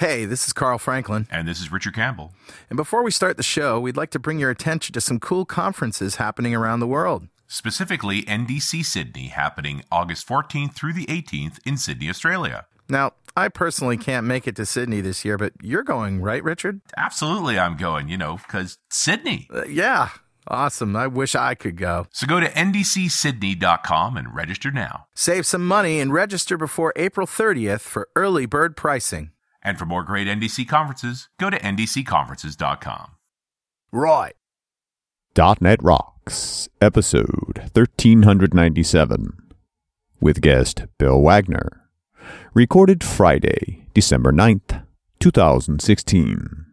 Hey, this is Carl Franklin. And this is Richard Campbell. And before we start the show, we'd like to bring your attention to some cool conferences happening around the world. Specifically, NDC Sydney, happening August 14th through the 18th in Sydney, Australia. Now, I personally can't make it to Sydney this year, but you're going, right, Richard? Absolutely, I'm going, you know, because Sydney. Uh, yeah. Awesome. I wish I could go. So go to ndcsydney.com and register now. Save some money and register before April 30th for early bird pricing. And for more great NDC conferences, go to ndcconferences.com. Right. .NET Rocks, episode 1397, with guest Bill Wagner. Recorded Friday, December 9th, 2016.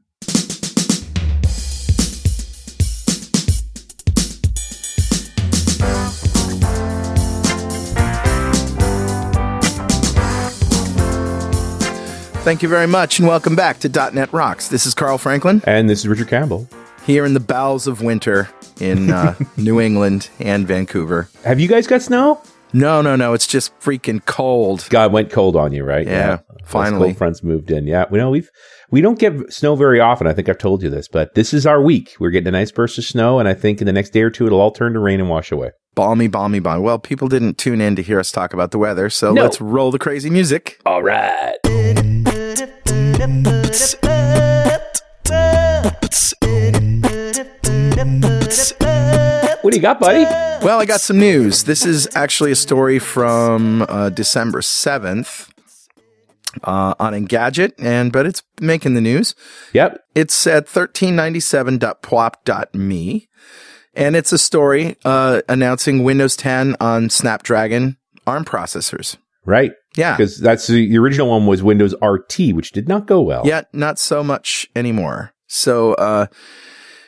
Thank you very much, and welcome back to .NET Rocks. This is Carl Franklin. And this is Richard Campbell. Here in the bowels of winter in uh, New England and Vancouver. Have you guys got snow? No, no, no. It's just freaking cold. God went cold on you, right? Yeah, finally. Cold fronts moved in. Yeah, we know we've we don't get snow very often. I think I've told you this, but this is our week. We're getting a nice burst of snow, and I think in the next day or two it'll all turn to rain and wash away. Balmy, balmy, balmy. Well, people didn't tune in to hear us talk about the weather, so No. let's roll the crazy music. All right. What do you got, buddy? Well, I got some news. This is actually a story from uh, December 7th uh, on Engadget, and but it's making the news. Yep. It's at 1397.pwop.me, and it's a story uh, announcing Windows 10 on Snapdragon ARM processors. Right. Yeah. Because that's the, the original one was Windows RT, which did not go well. Yeah, not so much anymore. So, uh,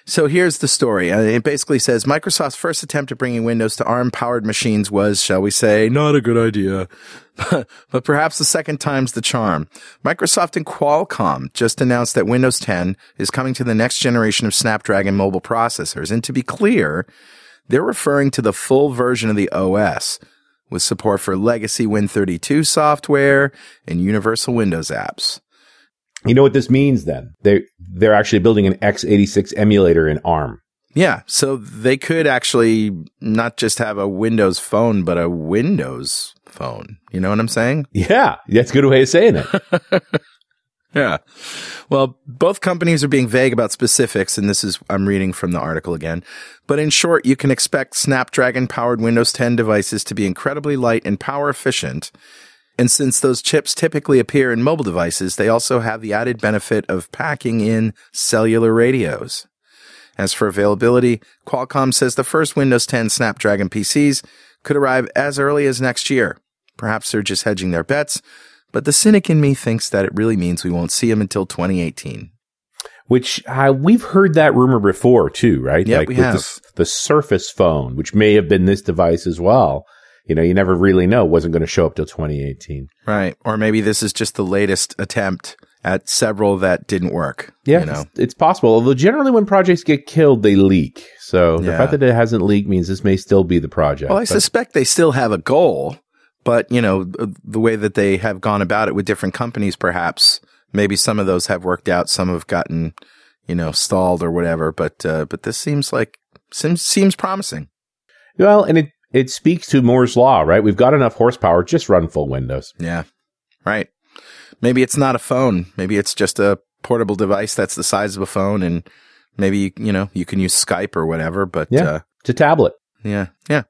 so here's the story. Uh, it basically says Microsoft's first attempt at bringing Windows to ARM-powered machines was, shall we say, not a good idea. but perhaps the second time's the charm. Microsoft and Qualcomm just announced that Windows 10 is coming to the next generation of Snapdragon mobile processors. And to be clear, they're referring to the full version of the OS with support for legacy Win32 software and universal Windows apps. You know what this means then? They they're actually building an x86 emulator in ARM. Yeah, so they could actually not just have a Windows phone, but a Windows phone. You know what I'm saying? Yeah, that's a good way of saying it. Yeah. Well, both companies are being vague about specifics, and this is, I'm reading from the article again. But in short, you can expect Snapdragon powered Windows 10 devices to be incredibly light and power efficient. And since those chips typically appear in mobile devices, they also have the added benefit of packing in cellular radios. As for availability, Qualcomm says the first Windows 10 Snapdragon PCs could arrive as early as next year. Perhaps they're just hedging their bets, but the cynic in me thinks that it really means we won't see him until 2018. Which uh, we've heard that rumor before too, right? Yeah, like we with have. The, the Surface phone, which may have been this device as well. You know, you never really know. Wasn't going to show up till 2018. Right. Or maybe this is just the latest attempt at several that didn't work. Yeah, You know? it's, it's possible. Although generally, when projects get killed, they leak. So the fact that it hasn't leaked means this may still be the project. Well, I suspect they still have a goal, but you know, the way that they have gone about it with different companies, perhaps maybe some of those have worked out, some have gotten, you know, stalled or whatever. But uh, but this seems like seems seems promising. well, and it it speaks to Moore's law, right? We've got enough horsepower. Just run full Windows. Yeah. Right. Maybe it's not a phone. Maybe it's just a portable device that's the size of a phone, and maybe you know you can use Skype or whatever. But Yeah. uh, It's a tablet. yeah, yeah.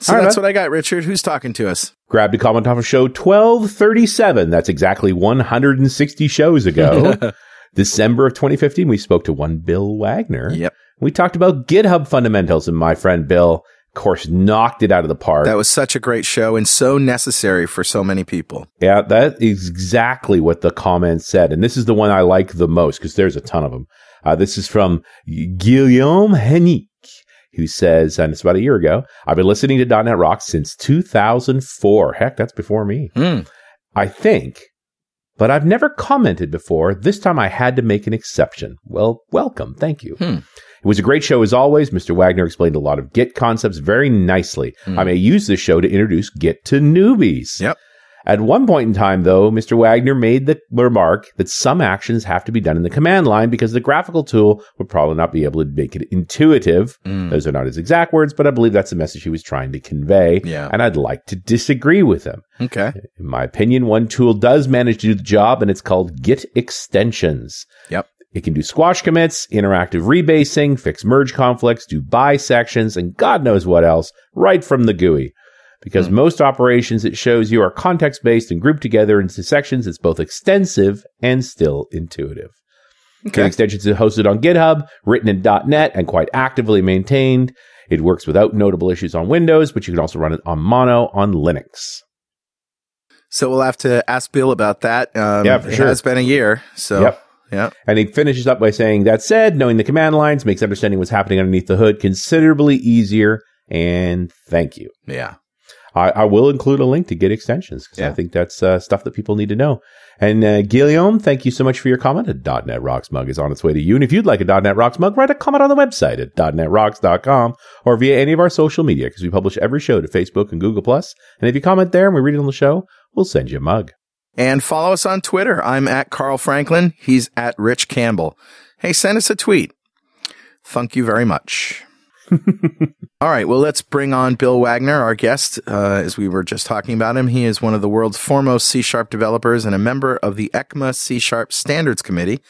So All right. that's what I got, Richard. Who's talking to us? Grabbed a comment off of show 1237. That's exactly 160 shows ago. December of 2015, we spoke to one Bill Wagner. Yep. We talked about GitHub fundamentals, and my friend Bill, of course, knocked it out of the park. That was such a great show and so necessary for so many people. yeah, that is exactly what the comment said. And this is the one I like the most because there's a ton of them. Uh, this is from Guillaume Hennick, who says, and it's about a year ago, I've been listening to .NET Rocks since 2004. Heck, that's before me. Hmm. I think, but I've never commented before. This time I had to make an exception. Well, welcome. Thank you. Hmm. It was a great show as always. Mr. Wagner explained a lot of Git concepts very nicely. Hmm. I may use this show to introduce Git to newbies. Yep. At one point in time, though, Mr. Wagner made the remark that some actions have to be done in the command line because the graphical tool would probably not be able to make it intuitive. Mm. Those are not his exact words, but I believe that's the message he was trying to convey. Yeah. And I'd like to disagree with him. Okay. In my opinion, one tool does manage to do the job, and it's called Git Extensions. Yep. It can do squash commits, interactive rebasing, fix merge conflicts, do bisections, and God knows what else right from the GUI. Because Hmm. most operations it shows you are context based and grouped together into sections. It's both extensive and still intuitive. Okay. Extensions is hosted on GitHub, written in .NET, and quite actively maintained. It works without notable issues on Windows, but you can also run it on Mono on Linux. So we'll have to ask Bill about that. Um, Yeah, for sure. it sure. has been a year. So, Yep. yeah. And he finishes up by saying, That said, knowing the command lines makes understanding what's happening underneath the hood considerably easier. And thank you. Yeah. I, I will include a link to Git Extensions because I think that's uh, stuff that people need to know. And uh, Guillaume, thank you so much for your comment. A .NET Rocks mug is on its way to you. And if you'd like a .NET Rocks mug, write a comment on the website at dot .NETRocks.com or via any of our social media because we publish every show to Facebook and Google+. And if you comment there and we read it on the show, we'll send you a mug. And follow us on Twitter. I'm at Carl Franklin. He's at Rich Campbell. Hey, send us a tweet. Thank you very much. All right. Well, let's bring on Bill Wagner, our guest. Uh, as we were just talking about him, he is one of the world's foremost C Sharp developers and a member of the ECMA C Sharp Standards Committee.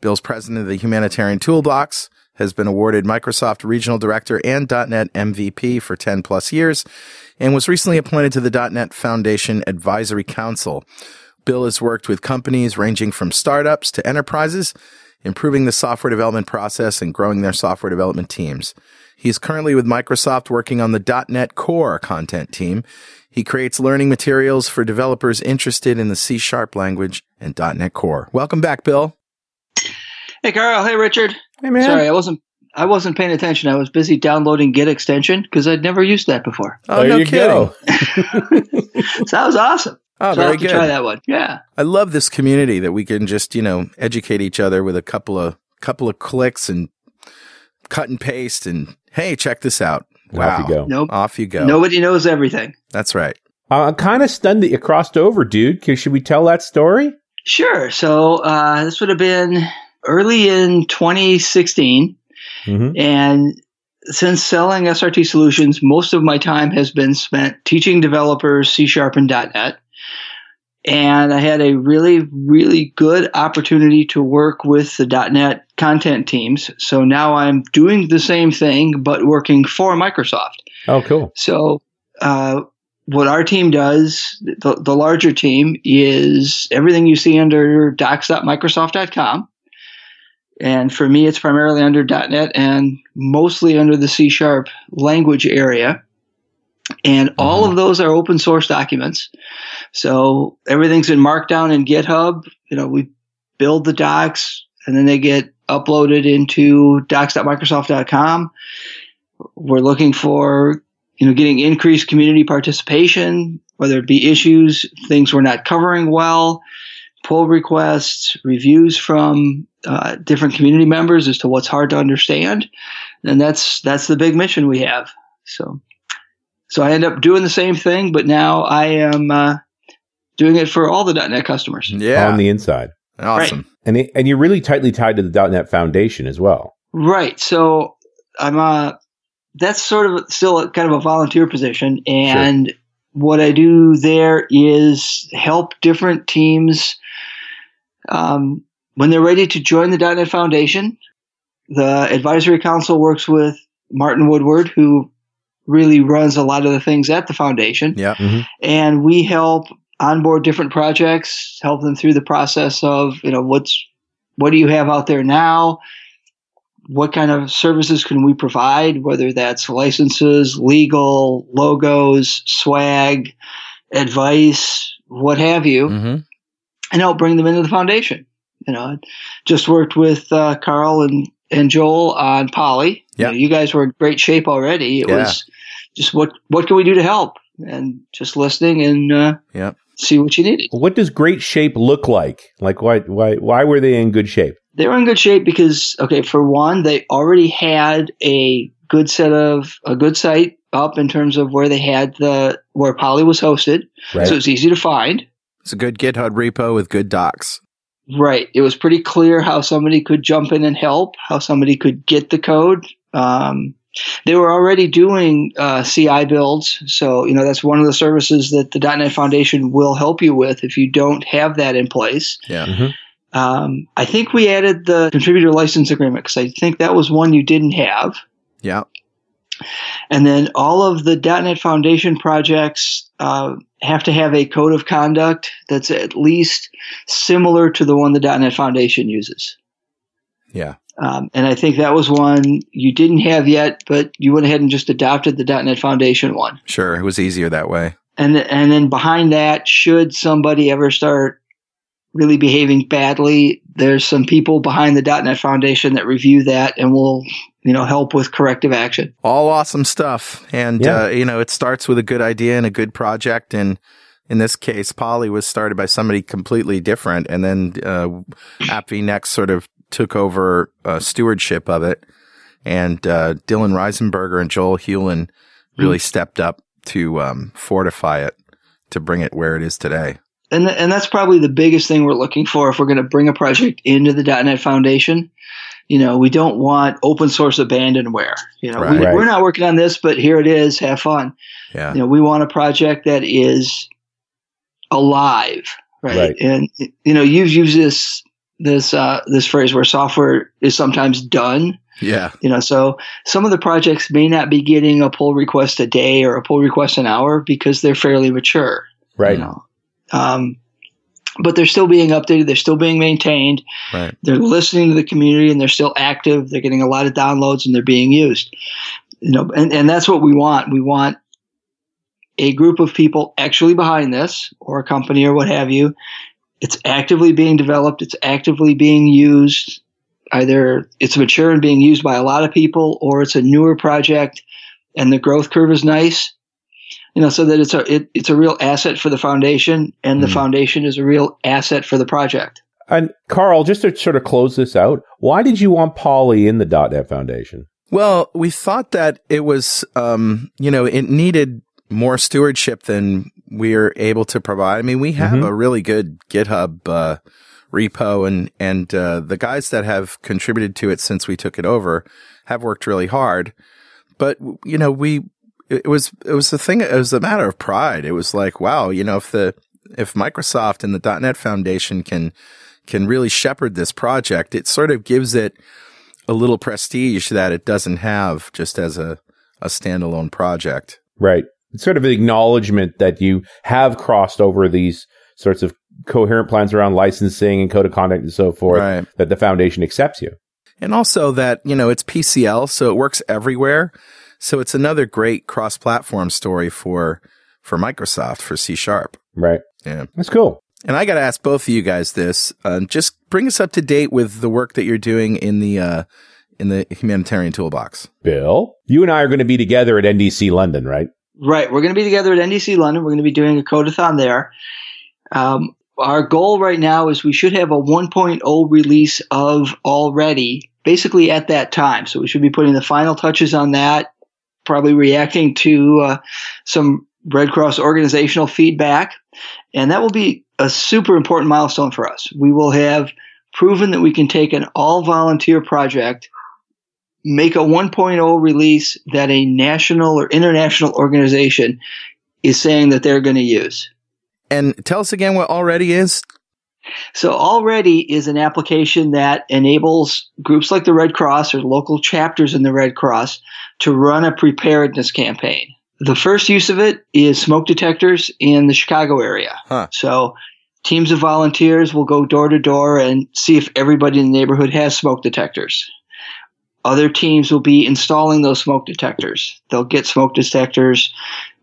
Bill's president of the Humanitarian Toolbox, has been awarded Microsoft Regional Director and .NET MVP for 10 plus years, and was recently appointed to the .NET Foundation Advisory Council. Bill has worked with companies ranging from startups to enterprises, improving the software development process and growing their software development teams. He's currently with Microsoft working on the .NET Core content team. He creates learning materials for developers interested in the C Sharp language and .NET Core. Welcome back, Bill. Hey Carl, hey Richard. Hey, man. Sorry, I wasn't I wasn't paying attention. I was busy downloading Git extension because I'd never used that before. Oh, there no you kidding. go. so that was awesome. Oh, so I'll very have to good. try that one. Yeah. I love this community that we can just, you know, educate each other with a couple of couple of clicks and cut and paste and hey, check this out. Wow. Off you go. Nope. Off you go. Nobody knows everything. That's right. Uh, I'm kind of stunned that you crossed over, dude. Should we tell that story? Sure. So uh, this would have been early in 2016. Mm-hmm. And since selling SRT solutions, most of my time has been spent teaching developers C Sharp and .NET. And I had a really, really good opportunity to work with the .NET content teams. So now I'm doing the same thing, but working for Microsoft. Oh, cool. So, uh, what our team does, the, the larger team, is everything you see under docs.microsoft.com. And for me, it's primarily under .NET and mostly under the C Sharp language area. And all of those are open source documents. So everything's in Markdown and GitHub. You know, we build the docs and then they get uploaded into docs.microsoft.com. We're looking for you know, getting increased community participation, whether it be issues, things we're not covering well, pull requests, reviews from uh, different community members as to what's hard to understand, and that's that's the big mission we have. So, so I end up doing the same thing, but now I am uh, doing it for all the .NET customers. Yeah. On the inside. awesome. And, it, and you're really tightly tied to the .NET Foundation as well. Right. So I'm uh that's sort of still a, kind of a volunteer position and what I do there is help different teams um, when they're ready to join the .NET Foundation. The advisory council works with Martin Woodward, who really runs a lot of the things at the foundation Yeah. and we help onboard different projects, help them through the process of you know what's what do you have out there now, what kind of services can we provide, whether that's licenses, legal, logos, swag, advice, what have you, hmm and help bring them into the foundation. You know, I just worked with uh, Carl and and Joel on Polly. You, Yeah. know, you guys were in great shape already. It Yeah. was just what what can we do to help, and just listening and uh, Yep. see what you needed. What does great shape look like? Like, why, why, why were they in good shape? They were in good shape because, okay, for one, they already had a good set of a good site up in terms of where they had the where Polly was hosted, Right. so it's easy to find. It's a good GitHub repo with good docs. Right. It was pretty clear how somebody could jump in and help, how somebody could get the code. Um, they were already doing uh, CI builds, so you know that's one of the services that the .NET Foundation will help you with if you don't have that in place. Yeah. Mhm. Um, I think we added the contributor license agreement because I think that was one you didn't have. Yeah. And then all of the .NET Foundation projects uh, have to have a code of conduct that's at least similar to the one the .NET Foundation uses. Yeah. Um, and I think that was one you didn't have yet, but you went ahead and just adopted the .NET Foundation one. Sure. It was easier that way. And and then behind that, should somebody ever start really behaving badly, there's some people behind the .NET Foundation that review that and will you know help with corrective action. All awesome stuff. And, Yeah. uh, you know, it starts with a good idea and a good project. And in this case, Polly was started by somebody completely different. And then, uh, App-vNext sort of took over, uh, stewardship of it. And, uh, Dylan Reisenberger and Joel Hulen really stepped up to, um, fortify it to bring it where it is today. and th- and that's probably the biggest thing we're looking for if we're going to bring a project into the .NET Foundation. You know, we don't want open source abandonware. You know, we, Right. we're not working on this, but here it is. Have fun. Yeah. You know, we want a project that is alive, right? Right. And you know, you've used this this uh, this phrase where software is sometimes done. Yeah. You know, so some of the projects may not be getting a pull request a day or a pull request an hour because they're fairly mature Right. you know. Um, but they're still being updated. They're still being maintained. Right. They're listening to the community and they're still active. They're getting a lot of downloads and they're being used. You know, and, and that's what we want. We want a group of people actually behind this or a company or what have you. It's actively being developed. It's actively being used. Either it's mature and being used by a lot of people or it's a newer project and the growth curve is nice you know, so that it's a it, it's a real asset for the foundation, and the Mm. foundation is a real asset for the project. And Carl, just to sort of close this out, why did you want Polly in the .NET Foundation? Well, we thought that it was, um, you know, it needed more stewardship than we're able to provide. I mean, we have Mhm. a really good GitHub uh, repo, and and uh, the guys that have contributed to it since we took it over have worked really hard. But you know, we it was it was the thing. It was a matter of pride. It was like, wow, you know, if the if Microsoft and the .NET Foundation can can really shepherd this project, it sort of gives it a little prestige that it doesn't have just as a, a standalone project. Right. It's sort of an acknowledgement that you have crossed over these sorts of coherent plans around licensing and code of conduct and so forth, Right. that the foundation accepts you. And also that, you know, it's PCL, so it works everywhere. So it's another great cross platform story for, for Microsoft, for C sharp. Right. Yeah. That's cool. And I got to ask both of you guys this. Um, just bring us up to date with the work that you're doing in the, uh, in the humanitarian toolbox. Bill, you and I are going to be together at NDC London, right? Right, we're going to be together at NDC London. We're going to be doing a codeathon there. Um, our goal right now is we should have a 1.0 release of allReady, basically at that time. So we should be putting the final touches on that, probably reacting to uh, some Red Cross organizational feedback, and that will be a super important milestone for us. We will have proven that we can take an all volunteer project, make a 1.0 release that a national or international organization is saying that they're going to use. And tell us again what allReady is. So allReady is an application that enables groups like the Red Cross or local chapters in the Red Cross to run a preparedness campaign. The first use of it is smoke detectors in the Chicago area. Huh. So teams of volunteers will go door to door and see if everybody in the neighborhood has smoke detectors. Other teams will be installing those smoke detectors. They'll get smoke detectors,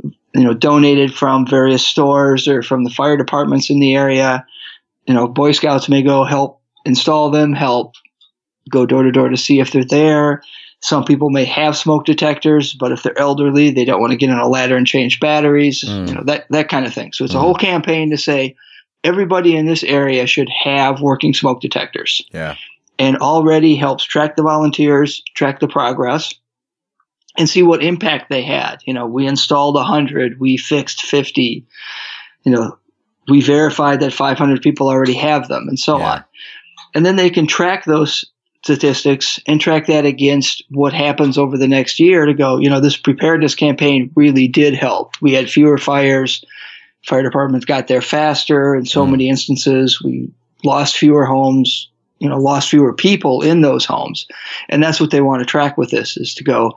you know, donated from various stores or from the fire departments in the area. You know, Boy Scouts may go help install them, help go door to door to see if they're there. Some people may have smoke detectors, but if they're elderly, they don't want to get on a ladder and change batteries, Mm. you know, that, that kind of thing. So it's a Mhm. whole campaign to say everybody in this area should have working smoke detectors Yeah. And allReady helps track the volunteers, track the progress. and see what impact they had. You know, we installed 100, we fixed 50, you know, we verified that 500 people already have them and so Yeah. on. And then they can track those statistics and track that against what happens over the next year to go, you know, this preparedness campaign really did help. We had fewer fires, fire departments got there faster in so Mm. many instances. We lost fewer homes, you know, lost fewer people in those homes. And that's what they want to track with this is to go,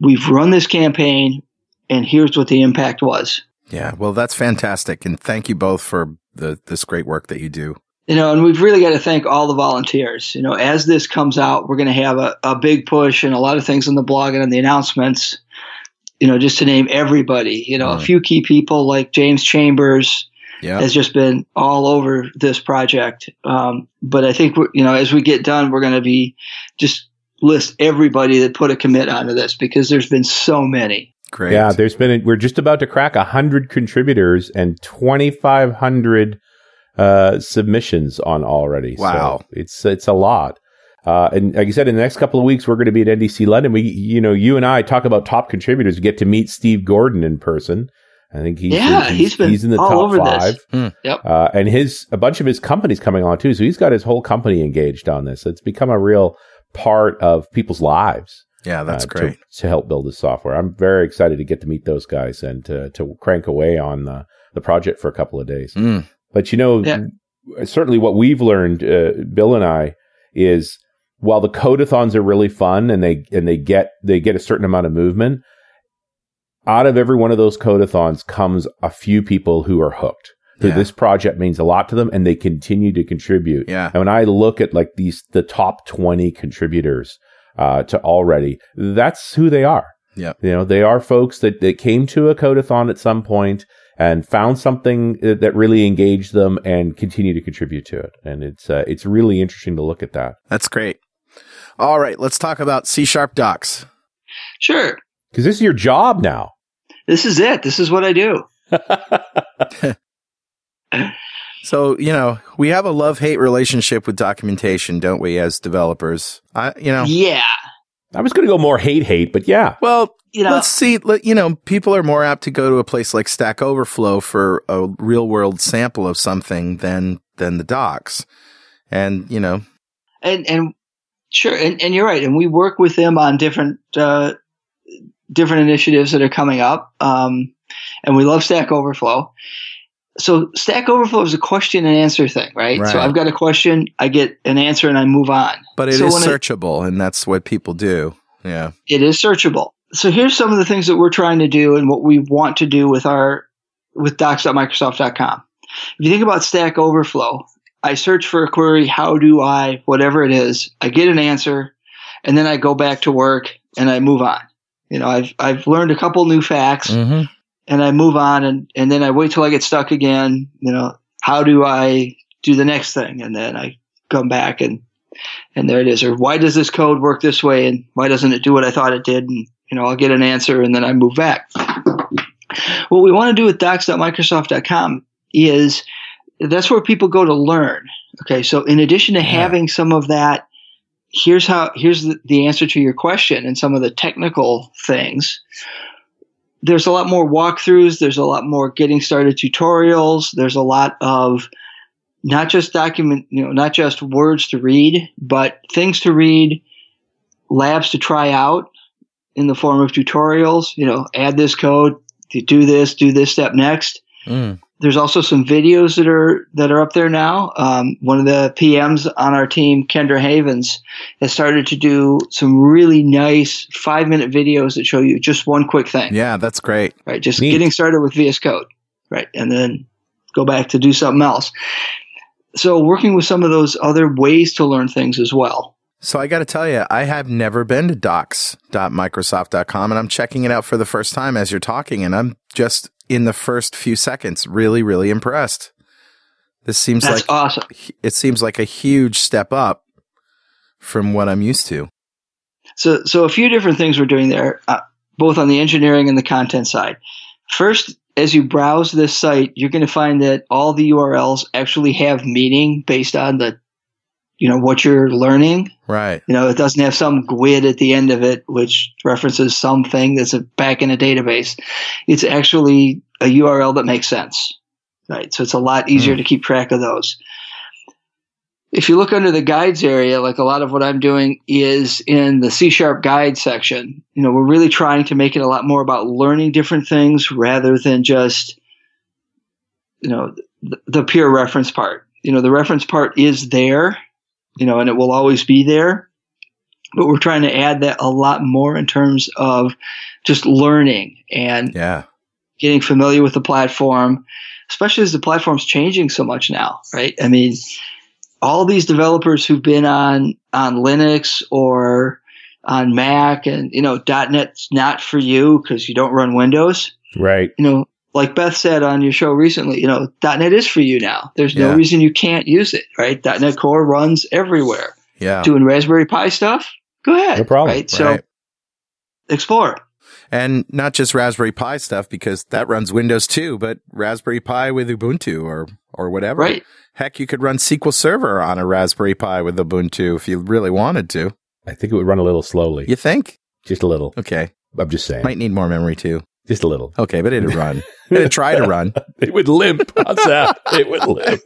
we've run this campaign and here's what the impact was. Yeah. Well, that's fantastic. And thank you both for the, this great work that you do. You know, and we've really got to thank all the volunteers. You know, as this comes out, we're going to have a, a big push and a lot of things on the blog and on the announcements. You know, just to name everybody, you know, a Mm. few key people like James Chambers Yeah. has just been all over this project. Um, but I think, we're, you know, as we get done, we're going to be just list everybody that put a commit onto this because there's been so many. Great. Yeah, there's been. A, we're just about to crack hundred contributors and 2,500 uh, submissions on allReady. Wow. so it's it's a lot. Uh, and like I said, in the next couple of weeks, we're going to be at NDC London. We, you know, you and I talk about top contributors. We get to meet Steve Gordon in person. I think he's Yeah, he's, he's been he's in the all top over this. five. Hmm. Yep. Uh, and his a bunch of his companies coming on too. So he's got his whole company engaged on this. It's become a real part of people's lives. Yeah. That's uh, great. To, to help build the software. I'm very excited to get to meet those guys and to, to crank away on the, the project for a couple of days. Mm. But you know, Yeah. certainly what we've learned, uh, Bill and I, is while the codeathons are really fun and they and they get they get a certain amount of movement, out of every one of those codeathons comes a few people who are hooked. Yeah. this project means a lot to them and they continue to contribute. Yeah. And when I look at like these the top twenty contributors uh, to allReady, that's who they are. Yeah. You know, they are folks that, that came to a codeathon at some point and found something uh, that really engaged them and continue to contribute to it. And it's uh, it's really interesting to look at that That's great. All right. Let's talk about C sharp docs. Sure. because this is your job now. This is it. This is what I do. So, you know, we have a love hate relationship with documentation, don't we, as developers? I, you know, Yeah. I was going to go more hate hate, but yeah, well, You know, let's see. Let, you know, people are more apt to go to a place like Stack Overflow for a real world sample of something than, than the docs. And, you know, and and sure and, and you're right and we work with them on different uh, different initiatives that are coming up um, and we love stack overflow so stack overflow is a question and answer thing right, Right. so i've got a question i get an answer and i move on but it is So it- searchable and that's what people do. Yeah. it is searchable so here's some of the things that we're trying to do and what we want to do with our with docs.microsoft.com if you think about stack overflow i search for a query how do i whatever it is i get an answer and then i go back to work and i move on you know i've i've learned a couple new facts Mm-hmm. and i move on and and then i wait till i get stuck again you know how do i do the next thing? And then i come back and and there it is. Or why does this code work this way? And why doesn't it do what i thought it did? And you know i'll get an answer and then i move back. What we want to do with docs.microsoft.com is that's where people go to learn. Okay so in addition to Yeah. having some of that here's how here's the, answer to your question and some of the technical things. There's a lot more walkthroughs. There's a lot more getting started tutorials. There's a lot of not just document you know not just words to read but things to read labs to try out in the form of tutorials. You know add this code do this do this step next Mm. there's also some videos that are that are up there now. Um, one of the PMs on our team, Kendra Havens, has started to do some really nice five minute videos that show you just one quick thing, Yeah. That's great. right? Just Neat. getting started with VS Code, right? And then go back to do something else. So working with some of those other ways to learn things as well. So I got to tell you, I have never been to docs.microsoft.com and I'm checking it out for the first time as you're talking and I'm just in the first few seconds really, really impressed. This seems That's like awesome. it seems like a huge step up from what I'm used to. So, so a few different things we're doing there, uh, both on the engineering and the content side. First, as you browse this site, you're going to find that all the URLs actually have meaning based on the you know, what you're learning. Right. You know, it doesn't have some GUID at the end of it, which references something that's back in a database. It's actually a URL that makes sense. Right. So it's a lot easier hmm. to keep track of those. If you look under the guides area, like a lot of what I'm doing is in the C sharp guide section. You know, we're really trying to make it a lot more about learning different things rather than just, you know, the, the pure reference part. You know, the reference part is there, you know, and it will always be there. But we're trying to add that a lot more in terms of just learning and Yeah. getting familiar with the platform, especially as the platform's changing so much now, right? I mean, all these developers who've been on on Linux or on Mac and you know .NET's not for you because you don't run Windows. Right. You know, like Beth said on your show recently, you know, .NET is for you now. There's no Yeah. reason you can't use it, right? .NET Core runs everywhere. Yeah. Doing Raspberry Pi stuff, go ahead. No problem. Right? So Right. explore. And not just Raspberry Pi stuff because that runs Windows too, but Raspberry Pi with Ubuntu or or whatever. Right. Heck, you could run SQL Server on a Raspberry Pi with Ubuntu if you really wanted to. I think it would run a little slowly. You think? Just a little. Okay. I'm just saying. Might need more memory too. Just a little. Okay, but it'd run. it'd try to run. It would limp. How's that? It would limp.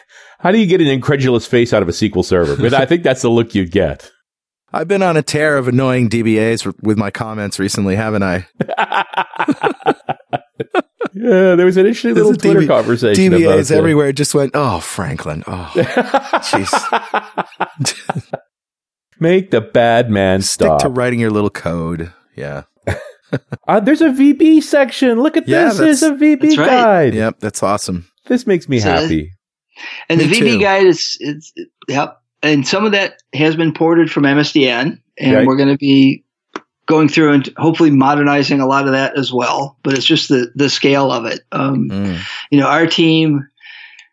How do you get an incredulous face out of a SQL server? Because I think that's the look you'd get. I've been on a tear of annoying DBAs with my comments recently, haven't I? Yeah, there was an interesting There's little Twitter DB conversation DBAs it. everywhere just went, oh, Franklin. Oh, jeez. Make the bad man Stick stop. to writing your little code. Yeah. Uh, there's a VB section. Look at Yeah, this. There's a VB right. guide. Yep. That's awesome. This makes me So- happy. And the VB too. guide is, it's, yep. And some of that has been ported from MSDN, and Right. we're going to be going through and hopefully modernizing a lot of that as well. But it's just the the scale of it. Um, Mm. you know, our team.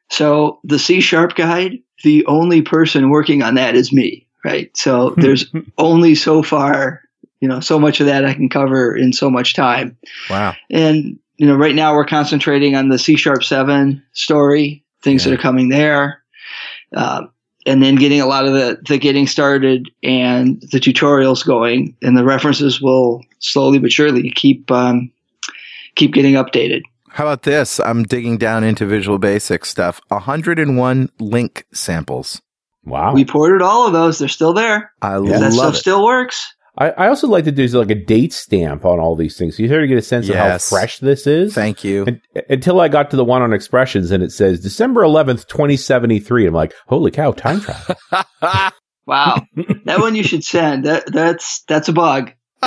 So the C sharp guide, the only person working on that is me, right? So there's only so far, you know, so much of that I can cover in so much time. Wow. And you know, right now we're concentrating on the C sharp seven story, things Yeah. that are coming there, um, and then getting a lot of the the getting started and the tutorials going, and the references will slowly but surely keep um, keep getting updated. How about this? I'm digging down into Visual Basic stuff. 101 LINQ samples. Wow. We ported all of those; they're still there. I Yeah. that stuff it. still works. I, I also like to do like a date stamp on all these things. You sort of get a sense Yes. of how fresh this is. Thank you. Un- until I got to the one on expressions and it says December 11th, 2073. I'm like, holy cow, time travel. Wow, that one you should send. That that's that's a bug.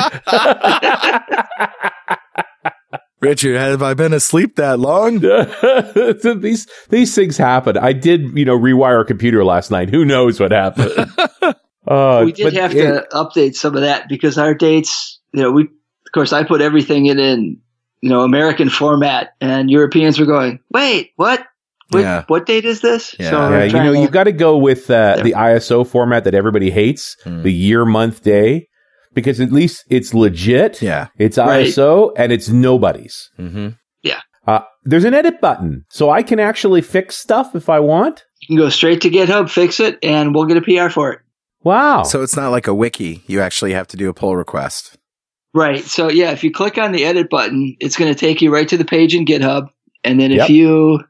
Richard, have I been asleep that long? these these things happen. I did, you know, rewire a computer last night. Who knows what happened? Uh, we did but have it- to update some of that because our dates, you know, we of course I put everything in in you know American format, and Europeans were going, "Wait, what? What, Yeah. what date is this?" Yeah. So Yeah, you trying know, to- you got to go with uh, Yeah. the ISO format that everybody hates, Hmm. the year, month, day, because at least it's legit. Yeah. It's Right. ISO and it's nobody's. Mm-hmm. Uh, there's an edit button, so I can actually fix stuff if I want. you can go straight to GitHub, fix it, and we'll get a PR for it. Wow. So it's not like a wiki. You actually have to do a pull request. Right. So yeah, if you click on the edit button, it's going to take you right to the page in GitHub, and then if Yep. you,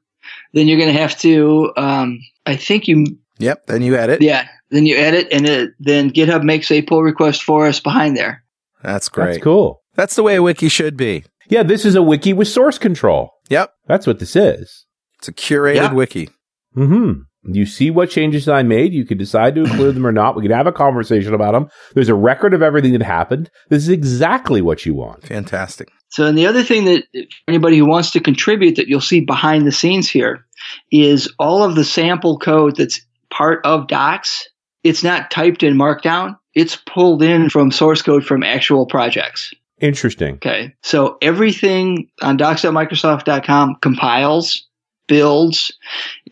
then you're going to have to, um, I think you, Yep. Then you edit. yeah, then you edit, and it, then GitHub makes a pull request for us behind there. That's great. That's cool. That's the way a wiki should be. Yeah, this is a wiki with source control. Yep. That's what this is. It's a curated Yeah. wiki. hmm You see what changes I made. You can decide to include them or not. We can have a conversation about them. There's a record of everything that happened. This is exactly what you want. Fantastic. So, and the other thing that anybody who wants to contribute that you'll see behind the scenes here is all of the sample code that's part of docs. It's not typed in Markdown. It's pulled in from source code from actual projects. Interesting. Okay. So everything on docs.microsoft.com compiles, builds,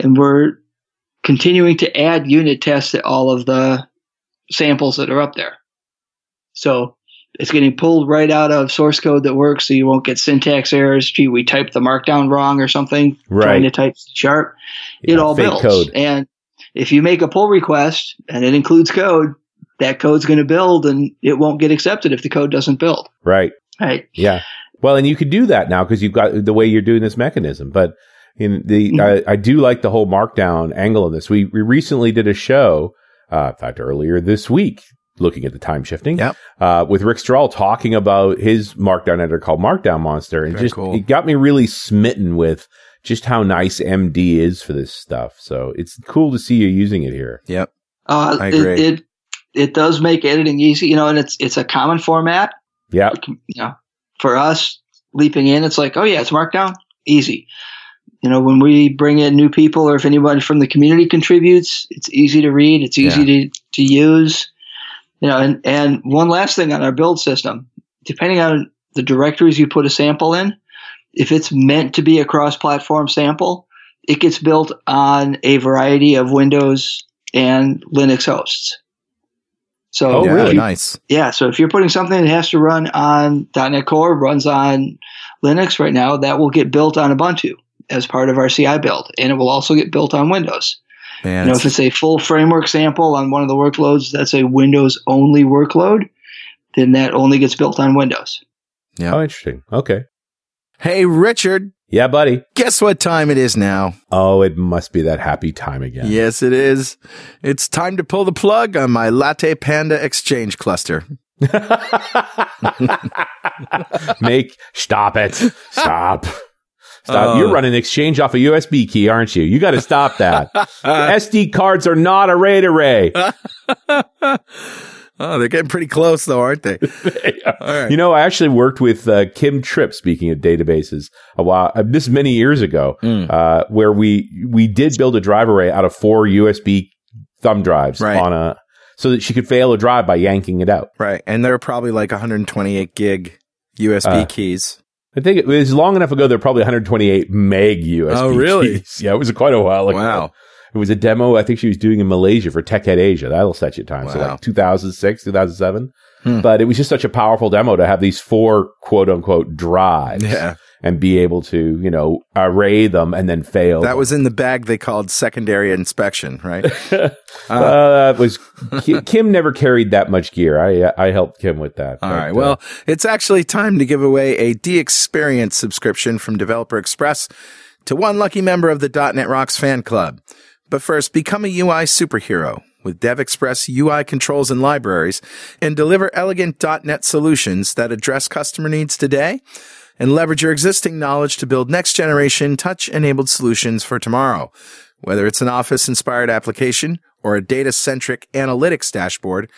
and we're continuing to add unit tests to all of the samples that are up there. So it's getting pulled right out of source code that works so you won't get syntax errors. Gee, we typed the markdown wrong or something. Right. Trying to type sharp. it all builds. code. And if you make a pull request and it includes code, that code's going to build and it won't get accepted if the code doesn't build. Right. Right. Yeah. Well, and you could do that now because you've got the way you're doing this mechanism. But in the, Mm-hmm. I, I do like the whole markdown angle of this. We, we recently did a show, uh, in fact, earlier this week, looking at the time shifting, Yep. uh, with Rick Strahl talking about his markdown editor called Markdown Monster. And Very just, cool. it got me really smitten with just how nice MD is for this stuff. So it's cool to see you using it here. Yep. Uh, I it, agree. it it does make editing easy, you know, and it's it's a common format. Yeah. You know, for us leaping in, it's like, oh yeah, it's markdown, easy. You know, when we bring in new people or if anybody from the community contributes, it's easy to read, it's easy to, to use. You know, and, and one last thing on our build system, depending on the directories you put a sample in, if it's meant to be a cross platform sample, it gets built on a variety of Windows and Linux hosts. So Oh, yeah, really? Nice. yeah, so if you're putting something that has to run on .NET Core, runs on Linux right now, that will get built on Ubuntu as part of our CI build, and it will also get built on Windows. Man, you know, if it's a full framework sample on one of the workloads that's a Windows only workload, then that only gets built on Windows. Yeah. Oh, interesting. Okay. hey, Richard, Yeah, buddy. guess what time it is now? Oh, it must be that happy time again. Yes, it is. It's time to pull the plug on my LattePanda Exchange cluster. Make stop it. Stop. Stop. Oh. You're running Exchange off a USB key, aren't you? You got to stop that. SD cards are not a RAID array. Oh, they're getting pretty close, though, aren't they? All right. You know, I actually worked with uh, Kim Tripp. Speaking of databases, a while uh, this many years ago, Mm. uh, where we we did build a drive array out of four USB thumb drives Right. on a so that she could fail a drive by yanking it out. Right. And they're probably like 128 gig USB Uh, keys. I think it was long enough ago. They're probably 128 meg USB. Oh, really? keys. Yeah, it was quite a while ago. Wow. It was a demo I think she was doing in Malaysia for TechEd Asia. That'll set you time. So Wow. like 2006, 2007. Hmm. But it was just such a powerful demo to have these four quote unquote drives Yeah. And be able to, you know, array them and then fail. That was in the bag they called secondary inspection, right? uh, that was Kim, never carried that much gear. I I helped Kim with that. All But, right. uh, Well, it's actually time to give away a DXperience subscription from Developer Express to one lucky member of the .NET Rocks fan club. But first, become a UI superhero with DevExpress UI controls and libraries and deliver elegant .NET solutions that address customer needs today and leverage your existing knowledge to build next generation touch enabled solutions for tomorrow. Whether it's an office inspired application or a data centric analytics dashboard,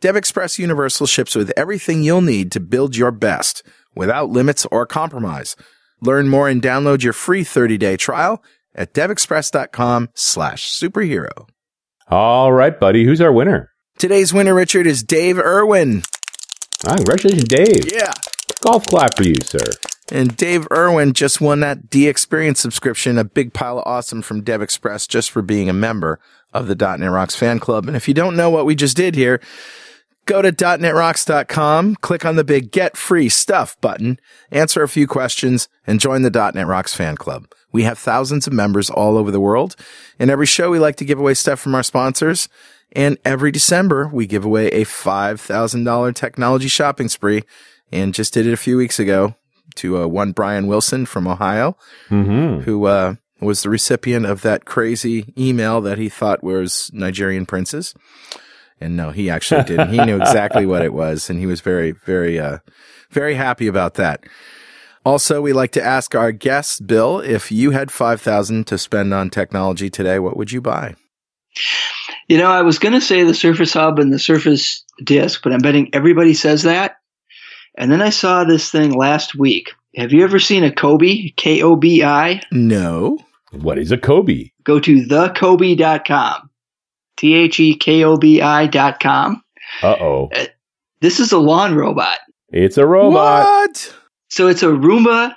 DevExpress Universal ships with everything you'll need to build your best without limits or compromise. Learn more and download your free 30-day trial at devexpress.com slash superhero. all right, buddy. Who's our winner? Today's winner, Richard, is Dave Irwin. Ah, congratulations, Dave. Yeah. Golf clap for you, sir. And Dave Irwin just won that DXperience subscription, a big pile of awesome from DevExpress just for being a member of the .NET Rocks fan club. And if you don't know what we just did here, go to .NETRocks.com, click on the big Get Free Stuff button, answer a few questions, and join the .NET Rocks fan club. We have thousands of members all over the world. In every show, we like to give away stuff from our sponsors. And every December, we give away a $5,000 technology shopping spree. And just did it a few weeks ago to uh, one Brian Wilson from Ohio, Mm-hmm. who uh, was the recipient of that crazy email that he thought was Nigerian princes. And no, he actually didn't. He knew exactly what it was, and he was very, very, uh, very happy about that. Also, we like to ask our guests, Bill, if you had five thousand to spend on technology today, what would you buy? You know, I was going to say the Surface Hub and the Surface Disk, but I'm betting everybody says that. And then I saw this thing last week. Have you ever seen a Kobi? K O B I? No. What is a Kobi? Go to thekobi.com. T H E K O B I.com. Uh oh. This is a lawn robot. It's a robot. What? So it's a Roomba,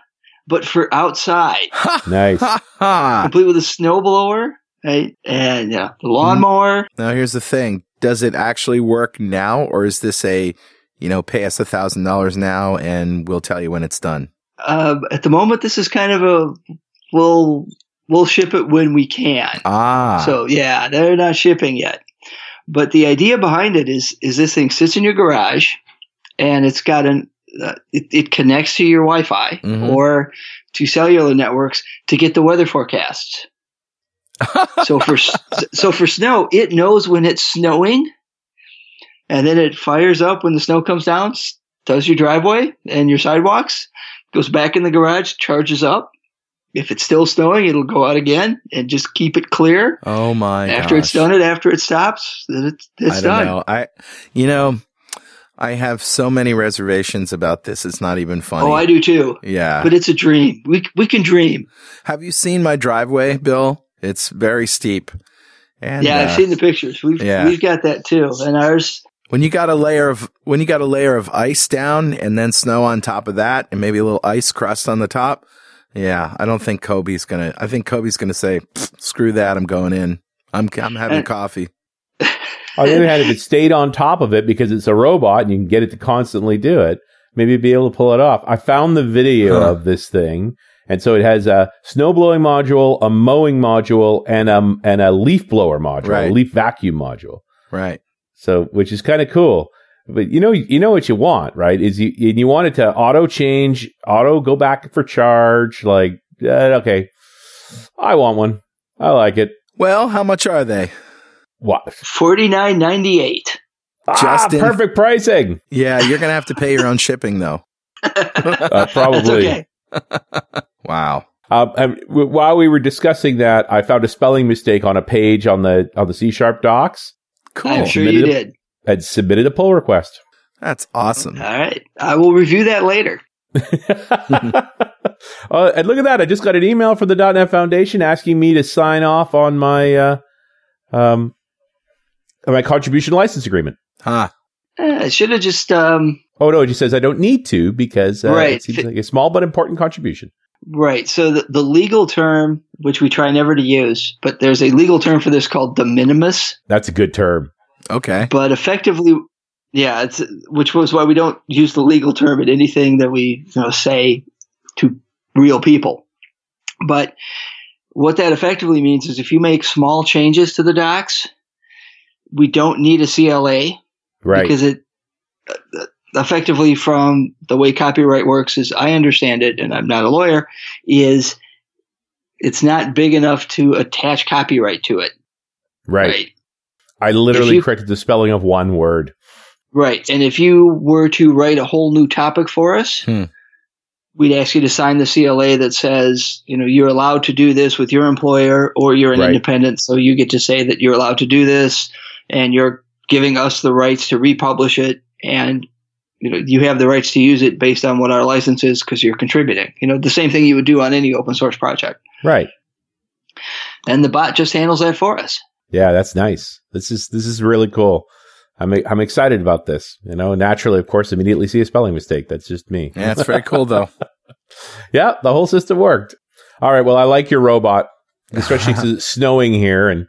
but for outside, Nice. Ha ha. complete with a snowblower, right? And yeah, the lawnmower. Now here's the thing: Does it actually work now, or is this a, you know, pay us a thousand dollars now and we'll tell you when it's done? Uh, at the moment, this is kind of a we'll we'll ship it when we can. Ah. So yeah, they're not shipping yet. But the idea behind it is is this thing sits in your garage, and it's got an uh, it, it connects to your Wi-Fi Mhm. or to cellular networks to get the weather forecasts. so for so for snow, it knows when it's snowing, and then it fires up when the snow comes down, does your driveway and your sidewalks, goes back in the garage, charges up. If it's still snowing, it'll go out again and just keep it clear. oh my after it's done it, after it stops, then it's, it's I don't done. know. I, you know, I have so many reservations about this. It's not even funny. Oh, I do too. Yeah. But it's a dream. We we can dream. have you seen my driveway, Bill? It's very steep. And yeah, uh, I've seen the pictures. We've yeah. we've got that too. And ours when you got a layer of when you got a layer of ice down and then snow on top of that and maybe a little ice crust on the top. Yeah, I don't think Kobi's gonna. I think Kobi's gonna say, "Screw that! I'm going in. I'm I'm having coffee." On the other hand, if it stayed on top of it because it's a robot and you can get it to constantly do it, maybe be able to pull it off. I found the video Huh. of this thing. And so it has a snow blowing module, a mowing module, and um and a leaf blower module, Right. a leaf vacuum module. Right. So, which is kind of cool. But you know, you know what you want, right? Is you and you want it to auto change, auto go back for charge. Like, uh, okay, I want one. I like it. Well, how much are they? What? forty nine ninety eight. Justin- ah, perfect pricing. Yeah, you're gonna have to pay your own shipping though. Uh, That's probably. okay. Wow. Um, and w- while we were discussing that, I found a spelling mistake on a page on the on the C sharp docs. Cool. I'm sure you Submitted did. I'd submitted a pull request. That's awesome. All right. I will review that later. uh, and look at that! I just got an email from the .NET Foundation asking me to sign off on my uh, um, my contribution license agreement. Huh. Eh, I should have just um Oh no, it just says I don't need to because uh, Right. it seems like a small but important contribution. Right. So the, the legal term, which we try never to use, but there's a legal term for this called de minimis. That's a good term. Okay. But effectively, yeah, it's which was why we don't use the legal term in anything that we you know say to real people. But what that effectively means is if you make small changes to the docs, we don't need a CLA Right. because it uh, effectively from the way copyright works as I understand it and I'm not a lawyer is it's not big enough to attach copyright to it right. I literally you- corrected the spelling of one word. Right. And if you were to write a whole new topic for us, Hmm. we'd ask you to sign the CLA that says, you know, you're allowed to do this with your employer or you're an Right. independent. So you get to say that you're allowed to do this and you're giving us the rights to republish it. And, you know, you have the rights to use it based on what our license is because you're contributing. You know, the same thing you would do on any open source project. Right. And the bot just handles that for us. Yeah, that's nice. This is this is really cool. I'm I'm excited about this. You know, naturally, of course, immediately see a spelling mistake. That's just me. Yeah, it's very cool though. yeah, the whole system worked. All right. Well, I like your robot, especially 'cause it's snowing here, and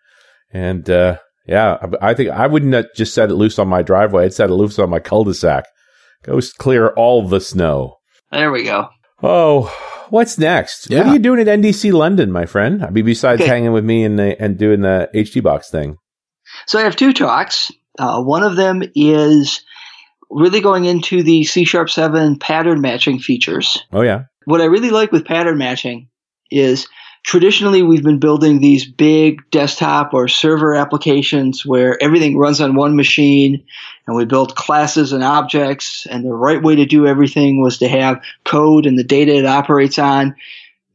and uh, yeah, I, I think I wouldn't have just set it loose on my driveway. I'd set it loose on my cul-de-sac. Go clear all the snow. There we go. Oh, what's next? What are you doing at NDC London, my friend? I mean, besides Okay. hanging with me and the, and doing the HTBox thing. So I have two talks. Uh, one of them is really going into the C Sharp 7 pattern matching features. Oh yeah, What I really like with pattern matching is traditionally we've been building these big desktop or server applications where everything runs on one machine and we built classes and objects and the right way to do everything was to have code and the data it operates on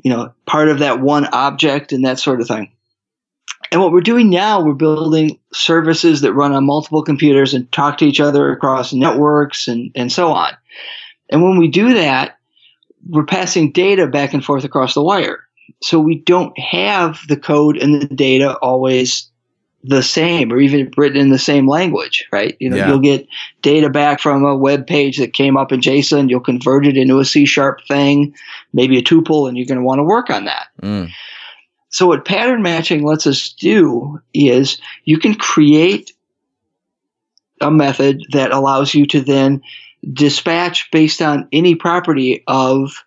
you know part of that one object and that sort of thing. And what we're doing now we're building services that run on multiple computers and talk to each other across networks and, and so on. And when we do that we're passing data back and forth across the wire so we don't have the code and the data always the same or even written in the same language, right? You know, Yeah. you'll get data back from a web page that came up in JSON, you'll convert it into a C sharp thing, maybe a tuple, and you're going to want to work on that. Mm. So what pattern matching lets us do is you can create a method that allows you to then dispatch based on any property of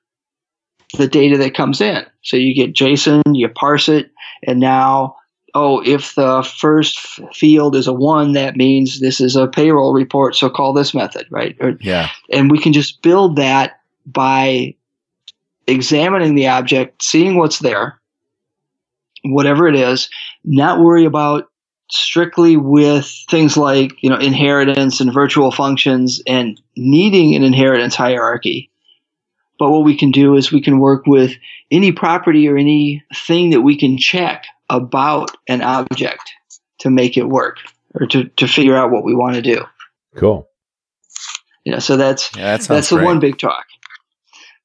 the data that comes in. So you get JSON, you parse it, and now, oh, if the first field is a one, that means this is a payroll report. So call this method, right? Or, Yeah. and we can just build that by examining the object, seeing what's there, whatever it is, not worry about strictly with things like you know inheritance and virtual functions and needing an inheritance hierarchy but what we can do is we can work with any property or anything that we can check about an object to make it work or to, to figure out what we want to do Cool. know so that's Yeah, that that's the great. one big talk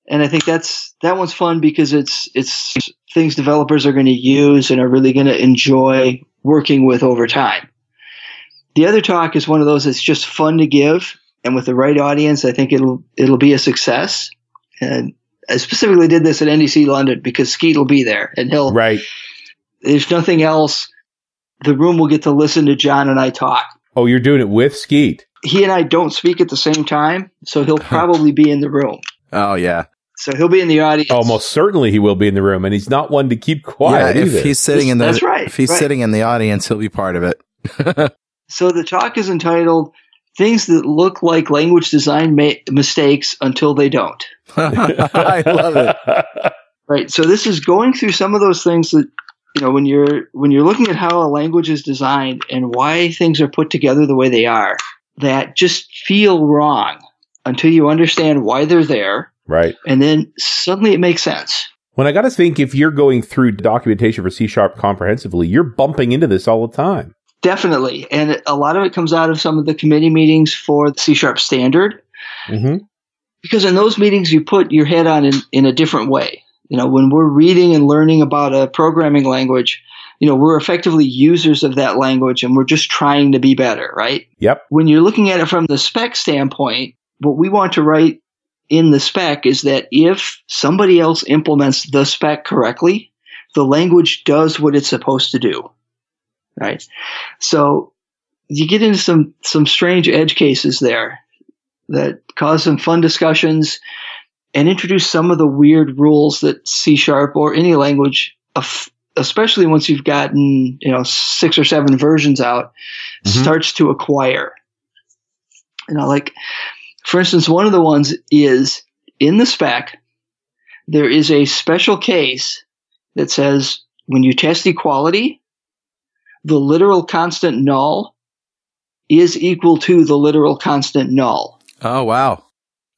and i think that's that one's fun because it's it's things developers are going to use and are really going to enjoy working with over time the other talk is one of those that's just fun to give and with the right audience i think it'll it'll be a success and i specifically did this at ndc london because skeet will be there and he'll Right. if nothing else the room will get to listen to Jon and i talk Oh, you're doing it with Skeet. he and i don't speak at the same time so he'll probably be in the room Oh yeah. so he'll be in the audience Almost certainly he will be in the room, and he's not one to keep quiet yeah, either. if he's sitting in the That's right, if he's right. sitting in the audience, he'll be part of it. So the talk is entitled "Things That Look Like Language Design Ma- Mistakes Until They Don't." I love it. Right. So this is going through some of those things that you know when you're when you're looking at how a language is designed and why things are put together the way they are that just feel wrong until you understand why they're there, right. and then suddenly it makes sense. When I got to think, if you're going through documentation for C Sharp comprehensively, you're bumping into this all the time. Definitely, and a lot of it comes out of some of the committee meetings for the C sharp standard. Mm-hmm. Because in those meetings you put your head on in, in a different way. You know when we're reading and learning about a programming language you know we're effectively users of that language and we're just trying to be better right? Yep. when you're looking at it from the spec standpoint what we want to write in the spec is that if somebody else implements the spec correctly the language does what it's supposed to do right? So you get into some some strange edge cases there that cause some fun discussions and introduce some of the weird rules that C sharp or any language, especially once you've gotten you know six or seven versions out, Mhm. starts to acquire. You know, like for instance, one of the ones is in the spec. There is a special case that says when you test equality, the literal constant null is equal to the literal constant null. Oh wow.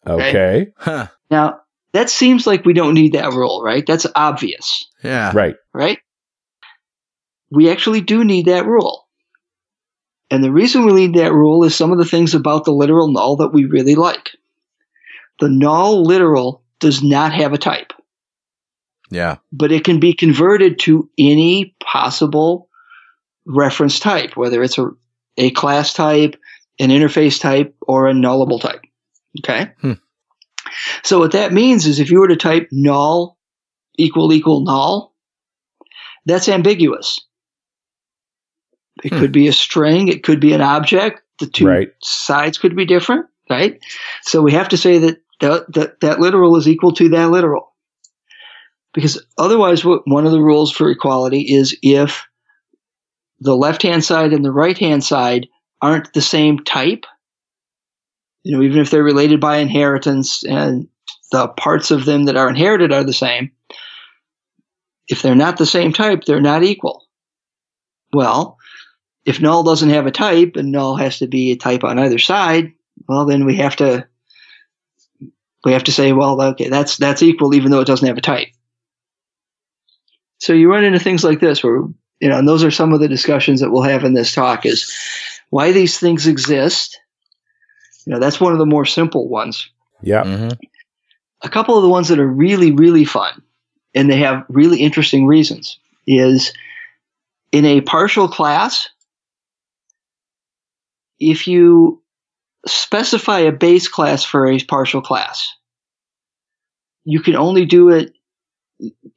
Okay. Huh. Now, that seems like we don't need that rule, right? That's obvious, Yeah. Right. right? We actually do need that rule. And the reason we need that rule is some of the things about the literal null that we really like. The null literal does not have a type, Yeah. but it can be converted to any possible reference type, whether it's a, a class type, an interface type, or a nullable type. Okay? Hmm. So what that means is if you were to type null equal equal null, that's ambiguous. It Hmm. could be a string, it could be an object. The two Right. sides could be different, right? So we have to say that that, that that literal is equal to that literal. Because otherwise, what, one of the rules for equality is if the left hand side and the right hand side aren't the same type, you know, even if they're related by inheritance and the parts of them that are inherited are the same, if they're not the same type, they're not equal. Well, if null doesn't have a type and null has to be a type on either side, well, then we have to we have to say, well, okay, that's that's equal even though it doesn't have a type. So you run into things like this where you know, and those are some of the discussions that we'll have in this talk is why these things exist. You know, that's one of the more simple ones. Yeah. Mhm. A couple of the ones that are really, really fun and they have really interesting reasons is in a partial class, if you specify a base class for a partial class, you can only do it,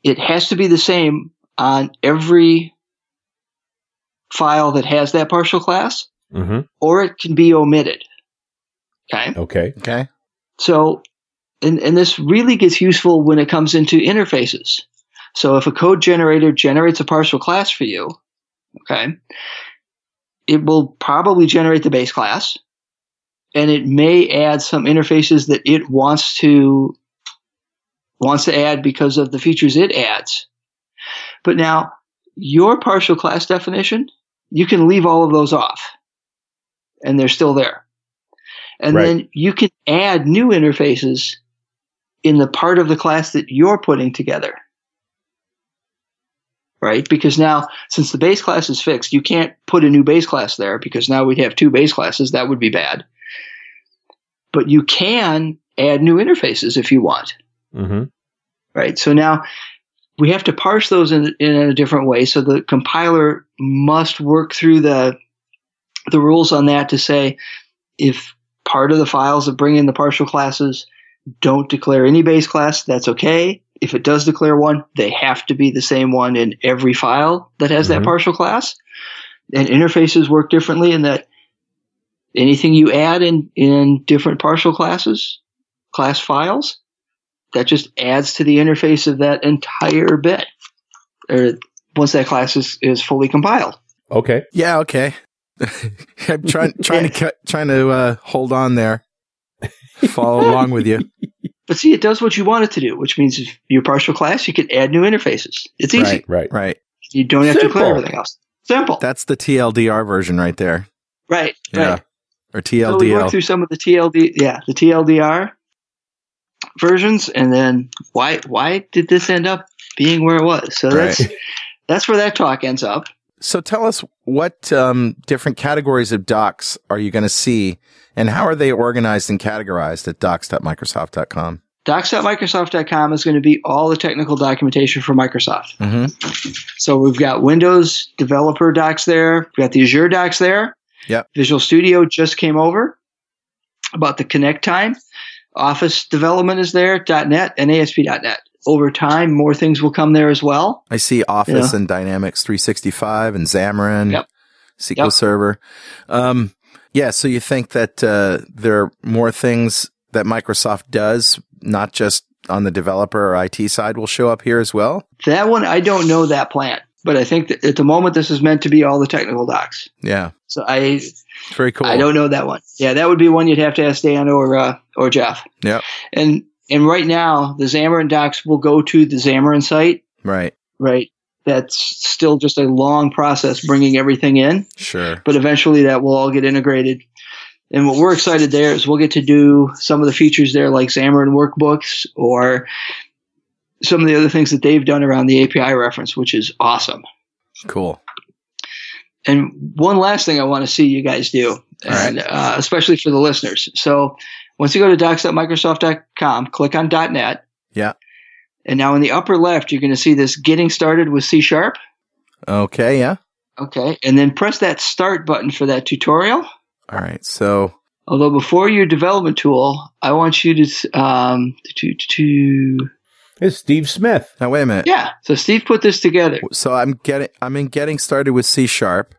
it has to be the same on every file that has that partial class, Mm-hmm. or it can be omitted. Okay. Okay. Okay. So and, and this really gets useful when it comes into interfaces. So if a code generator generates a partial class for you, okay, it will probably generate the base class and it may add some interfaces that it wants to wants to add because of the features it adds. But now your partial class definition, you can leave all of those off and they're still there. And Right. then you can add new interfaces in the part of the class that you're putting together. Right? Because now, since the base class is fixed, you can't put a new base class there because now we'd have two base classes. That would be bad. But you can add new interfaces if you want Mm-hmm. right? So now we have to parse those in, in a different way. So the compiler must work through the the rules on that to say if part of the files that bring in the partial classes don't declare any base class, that's okay. If it does declare one, they have to be the same one in every file that has that Mhm. partial class. And interfaces work differently in that anything you add in, in different partial classes, class files, that just adds to the interface of that entire bit or once that class is, is fully compiled. Okay. Yeah, okay. I'm trying trying to cut, trying to uh, hold on there. Follow along with you. But see, it does what you want it to do, which means if your partial class, you can add new interfaces. It's easy. Right. Right. Right. You don't have to declare Simple. everything else. Simple. That's the TLDR version right there. right. Yeah. Right. Or So we worked through some of the TLD, yeah, the TLDR versions, and then why why did this end up being where it was? So that's that's where that talk ends up. So tell us what um, different categories of docs are you going to see, and how are they organized and categorized at docs.microsoft.com? Docs.microsoft.com is going to be all the technical documentation for Microsoft. Mm-hmm. So we've got Windows developer docs there. We've got the Azure docs there. Yep. Visual Studio just came over about the connect time. Office development is there, .NET and ASP.NET. Over time, more things will come there as well. I see Office Yeah. and Dynamics 365 and Xamarin, Yep. SQL Yep. Server. Um, yeah, so you think that uh, there are more things that Microsoft does, not just on the developer or IT side, will show up here as well? That one, I don't know that plan, but I think that at the moment this is meant to be all the technical docs. Yeah, So I, it's very cool. I don't know that one. Yeah, that would be one you'd have to ask Dan or uh, or Jeff. Yeah. And and right now the Xamarin docs will go to the Xamarin site. Right. Right. That's still just a long process bringing everything in, Sure. but eventually that will all get integrated. And what we're excited there is we'll get to do some of the features there, like Xamarin workbooks or some of the other things that they've done around the API reference, which is awesome. Cool. And one last thing I want to see you guys do, right. and uh, especially for the listeners. So once you go to docs.microsoft.com, click on .NET. Yeah. And now in the upper left, you're going to see this getting started with C Sharp. Okay. Yeah. Okay. And then press that start button for that tutorial. All right. So Although before your development tool, I want you to, um, to, to, It's Steve Smith. now wait a minute. yeah. So Steve put this together. So I'm getting I'm in getting started with C sharp,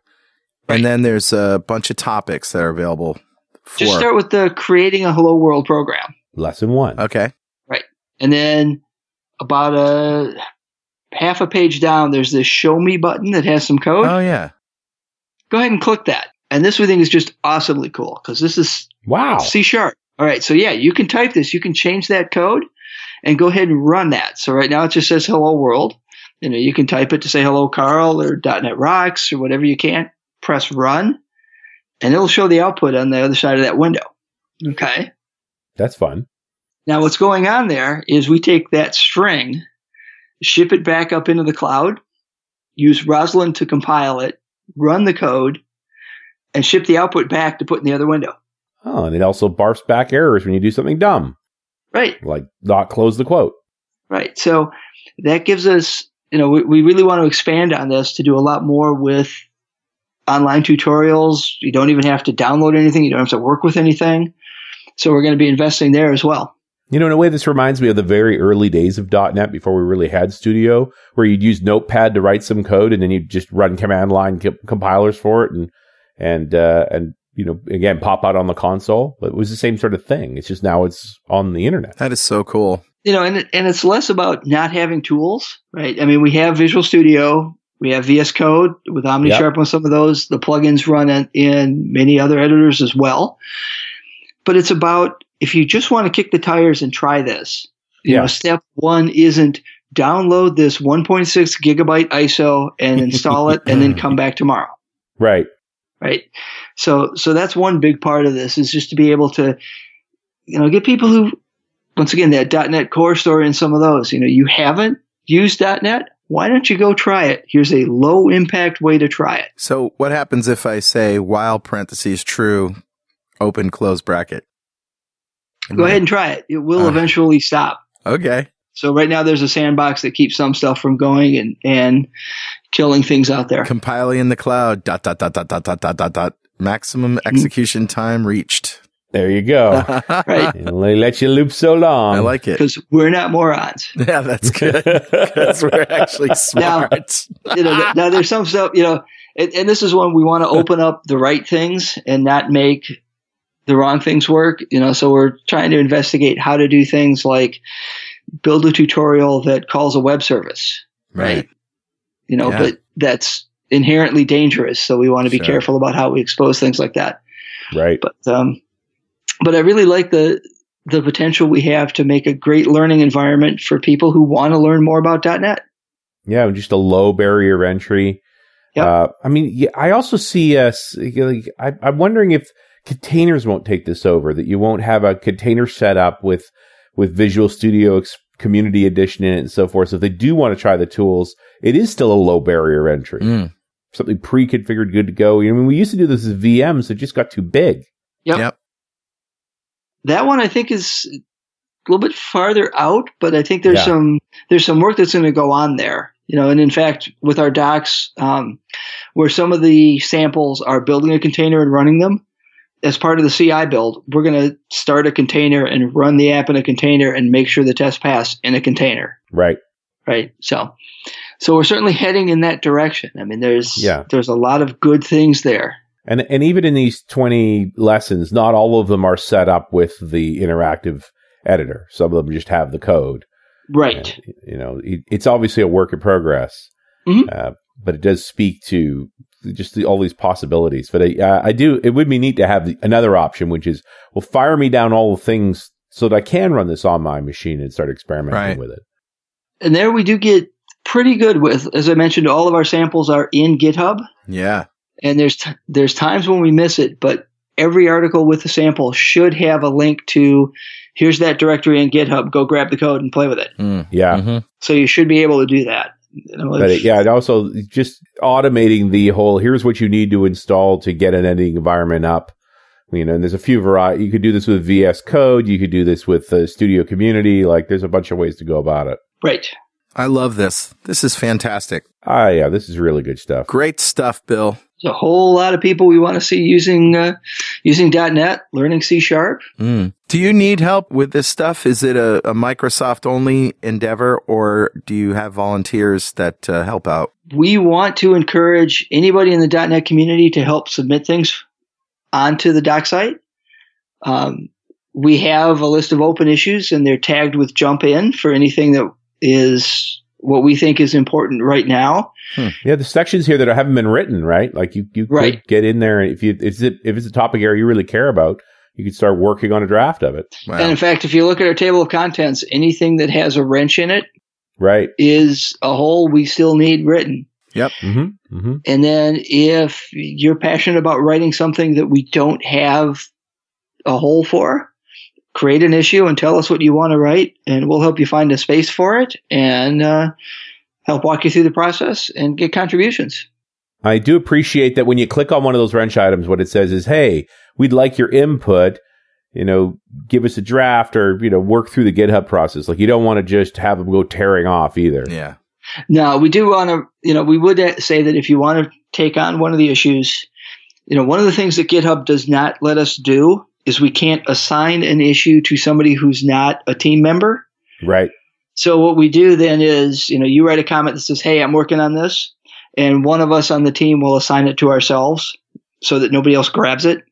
Right. and then there's a bunch of topics that are available. For Just start with the creating a hello world program. Lesson one. okay. Right. And then about a half a page down, there's this show me button that has some code. Oh yeah. Go ahead and click that. And this we think is just awesomely cool because this is Wow. C sharp. All right. So yeah, you can type this. You can change that code and go ahead and run that. So right now it just says hello world. You know, you can type it to say hello Carl or .NET Rocks or whatever you can. Press run and it'll show the output on the other side of that window. Okay. That's fun. Now, what's going on there is we take that string, ship it back up into the cloud, use Roslyn to compile it, run the code, and ship the output back to put in the other window. Oh, and it also barfs back errors when you do something dumb, Right, like not close the quote. right. So that gives us, you know, we, we really want to expand on this to do a lot more with online tutorials. You don't even have to download anything, you don't have to work with anything. So we're going to be investing there as well. You know, in a way, this reminds me of the very early days of .NET before we really had Studio, where you'd use Notepad to write some code, and then you'd just run command line co- compilers for it, and and uh, and you know, again, pop out on the console, but it was the same sort of thing. It's just now it's on the internet. That is so cool. You know, and and it's less about not having tools, right? I mean, we have Visual Studio, we have VS Code with OmniSharp Yep. on some of those. The plugins run in, in many other editors as well. But it's about if you just want to kick the tires and try this, you Yeah. know, step one isn't download this 1.6 gigabyte ISO and install it and then come back tomorrow Right. right so so that's one big part of this is just to be able to you know get people who once again that .NET Core story and some of those you know you haven't used net why don't you go try it here's a low impact way to try it So what happens if I say while parentheses true, open close bracket? go ahead and try it it will Uh. eventually stop Okay. so right now there's a sandbox that keeps some stuff from going and and killing things out there Compiling in the cloud. Dot dot dot dot dot dot dot dot dot. Maximum execution time reached. There you go. right and they let you loop so long. I like it. because we're not morons Yeah, that's good. Because we're actually Now- smart. you know, now there's some stuff, you know, and, and this is when we want to open up the right things and not make the wrong things work. You know, so we're trying to investigate how to do things like build a tutorial that calls a web service, right? You know, Yeah. but that's inherently dangerous. So we want to be Sure. careful about how we expose things like that. right. But, um, but I really like the, the potential we have to make a great learning environment for people who want to learn more about .NET. Yeah, just a low barrier entry. Yep. Uh, I mean, yeah, I also see us. Like, I, I'm wondering if containers won't take this over. That you won't have a container set up with with Visual Studio Ex- Community Edition in it and so forth. So if they do want to try the tools, it is still a low barrier entry. Mm. Something pre-configured, good to go. I mean, we used to do this as VMs. So it just got too big. Yep. Yep. That one I think is a little bit farther out, but I think there's Yeah. some there's some work that's going to go on there. You know, and in fact, with our docs, um, where some of the samples are building a container and running them, as part of the CI build, we're going to start a container and run the app in a container and make sure the test pass in a container. Right. Right. So, so we're certainly heading in that direction. I mean, there's Yeah. there's a lot of good things there. And and even in these 20 lessons, not all of them are set up with the interactive editor. Some of them just have the code. Right. And, you know, it, it's obviously a work in progress, Mhm. uh, but it does speak to just the, all these possibilities. But I, uh, I do. It would be neat to have the, another option, which is, well, fire me down all the things so that I can run this on my machine and start experimenting Right. with it. And there we do get pretty good with, as I mentioned, all of our samples are in GitHub. Yeah. And there's t- there's times when we miss it, but every article with a sample should have a link to here's that directory in GitHub. Go grab the code and play with it. Mm. Yeah. Mhm. So you should be able to do that. You know, But if- it, yeah, and also just automating the whole here's what you need to install to get an editing environment up. You know, and there's a few variety. You could do this with VS Code. You could do this with the Studio Community. Like, there's a bunch of ways to go about it. Right. I love this. This is fantastic. Ah, yeah, this is really good stuff. Great stuff, Bill. There's a whole lot of people we want to see using uh, using .NET, learning C sharp. Mm. Do you need help with this stuff? Is it a, a Microsoft only endeavor, or do you have volunteers that uh, help out? We want to encourage anybody in the .NET community to help submit things onto the doc site. Um, we have a list of open issues, and they're tagged with "jump in" for anything that is what we think is important right now. Yeah, the sections here that haven't been written, right? Like you, you Right. could get in there, and if you, if it's, if it's a topic area you really care about, you could start working on a draft of it. Wow. And in fact, if you look at our table of contents, anything that has a wrench in it Right. is a hole we still need written. Mm-hmm. Mm-hmm. And then if you're passionate about writing something that we don't have a hole for, create an issue and tell us what you want to write, and we'll help you find a space for it and uh, help walk you through the process and get contributions. I do appreciate that when you click on one of those wrench items, what it says is, "Hey, we'd like your input. You know, give us a draft, or you know, work through the GitHub process. Like you don't want to just have them go tearing off either. yeah. Now, we do want to, you know, we would say that if you want to take on one of the issues, you know, one of the things that GitHub does not let us do is we can't assign an issue to somebody who's not a team member. Right? So what we do then is, you know, you write a comment that says, "Hey, I'm working on this," and one of us on the team will assign it to ourselves so that nobody else grabs it.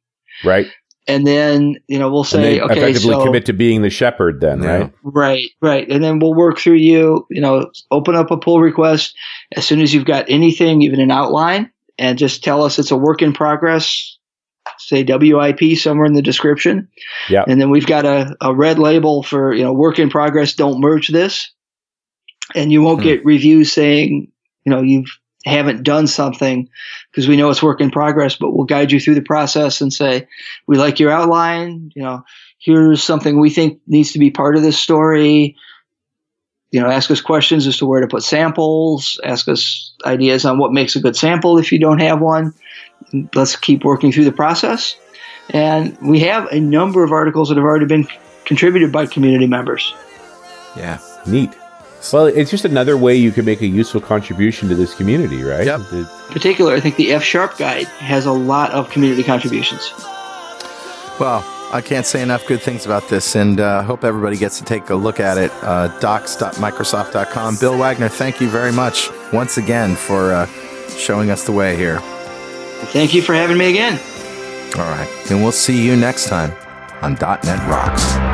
Right. And then, you know, we'll say, they okay, effectively so commit to being the shepherd then, Yeah. right? Right, right. And then we'll work through you, you know, open up a pull request as soon as you've got anything, even an outline, and just tell us it's a work in progress. Say WIP somewhere in the description. Yeah. And then we've got a, a red label for, you know, work in progress, don't merge this. And you won't Hmm. get reviews saying, you know, you haven't done something because we know it's work in progress, but we'll guide you through the process and say, we like your outline, you know, here's something we think needs to be part of this story. You know, ask us questions as to where to put samples, ask us ideas on what makes a good sample if you don't have one. Let's keep working through the process. And we have a number of articles that have already been contributed by community members. Yeah. Neat. Well, it's just another way you can make a useful contribution to this community, right? Yep. The- In particular, I think the F Sharp guide has a lot of community contributions. Well, I can't say enough good things about this, and uh, hope everybody gets to take a look at it. Uh, docs.microsoft.com. Bill Wagner, thank you very much once again for uh, showing us the way here. Thank you for having me again. All right, and we'll see you next time on .NET Rocks.